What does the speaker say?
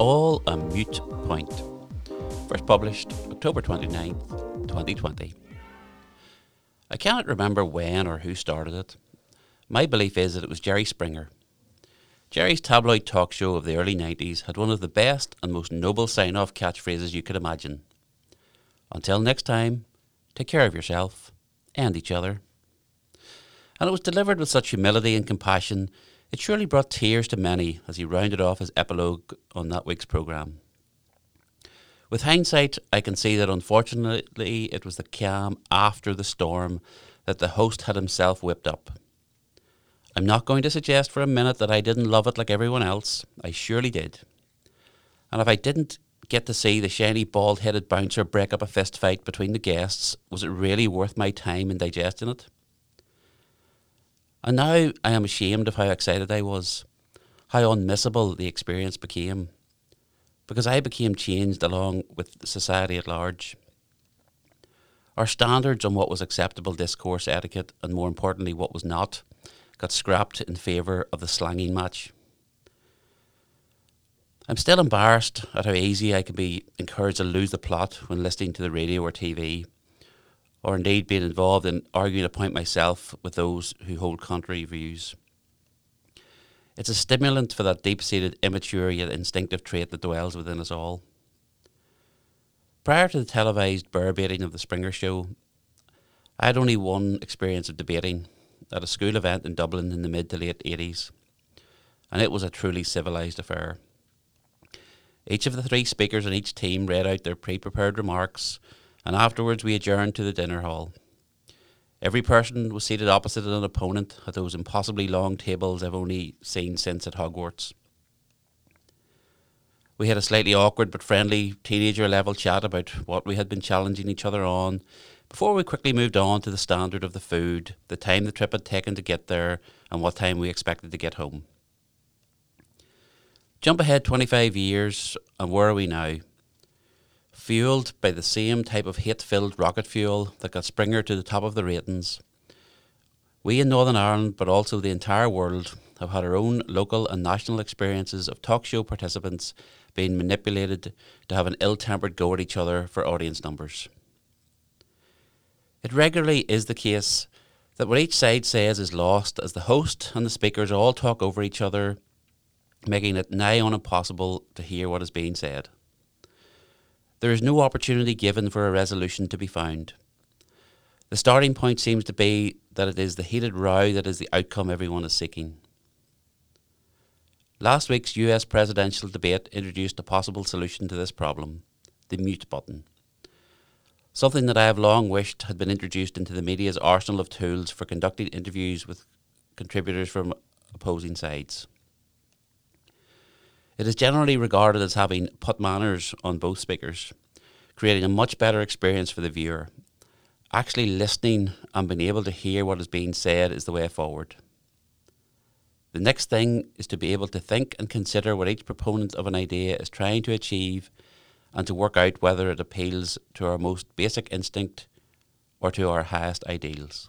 All a Mute Point. First published October 29th, 2020. I cannot remember when or who started it. My belief is that it was Jerry Springer. Jerry's tabloid talk show of the early 90s had one of the best and most noble sign off catchphrases you could imagine. Until next time, take care of yourself and each other. And it was delivered with such humility and compassion it surely brought tears to many as he rounded off his epilogue on that week's programme. With hindsight, I can see that unfortunately it was the calm after the storm that the host had himself whipped up. I'm not going to suggest for a minute that I didn't love it like everyone else. I surely did. And if I didn't get to see the shiny bald headed bouncer break up a fist fight between the guests, was it really worth my time in digesting it? And now I am ashamed of how excited I was, how unmissable the experience became, because I became changed along with society at large. Our standards on what was acceptable discourse etiquette, and more importantly, what was not, got scrapped in favour of the slanging match. I'm still embarrassed at how easy I can be encouraged to lose the plot when listening to the radio or TV or indeed being involved in arguing a point myself with those who hold contrary views. It's a stimulant for that deep seated, immature yet instinctive trait that dwells within us all. Prior to the televised bear baiting of the Springer Show, I had only one experience of debating at a school event in Dublin in the mid to late 80s, and it was a truly civilised affair. Each of the three speakers on each team read out their pre prepared remarks and afterwards we adjourned to the dinner hall. Every person was seated opposite an opponent at those impossibly long tables I've only seen since at Hogwarts. We had a slightly awkward but friendly teenager level chat about what we had been challenging each other on before we quickly moved on to the standard of the food, the time the trip had taken to get there, and what time we expected to get home. Jump ahead 25 years, and where are we now? Fueled by the same type of hate filled rocket fuel that got Springer to the top of the ratings. We in Northern Ireland, but also the entire world, have had our own local and national experiences of talk show participants being manipulated to have an ill tempered go at each other for audience numbers. It regularly is the case that what each side says is lost as the host and the speakers all talk over each other, making it nigh on impossible to hear what is being said. There is no opportunity given for a resolution to be found. The starting point seems to be that it is the heated row that is the outcome everyone is seeking. Last week's US presidential debate introduced a possible solution to this problem the mute button. Something that I have long wished had been introduced into the media's arsenal of tools for conducting interviews with contributors from opposing sides. It is generally regarded as having put manners on both speakers, creating a much better experience for the viewer. Actually listening and being able to hear what is being said is the way forward. The next thing is to be able to think and consider what each proponent of an idea is trying to achieve and to work out whether it appeals to our most basic instinct or to our highest ideals.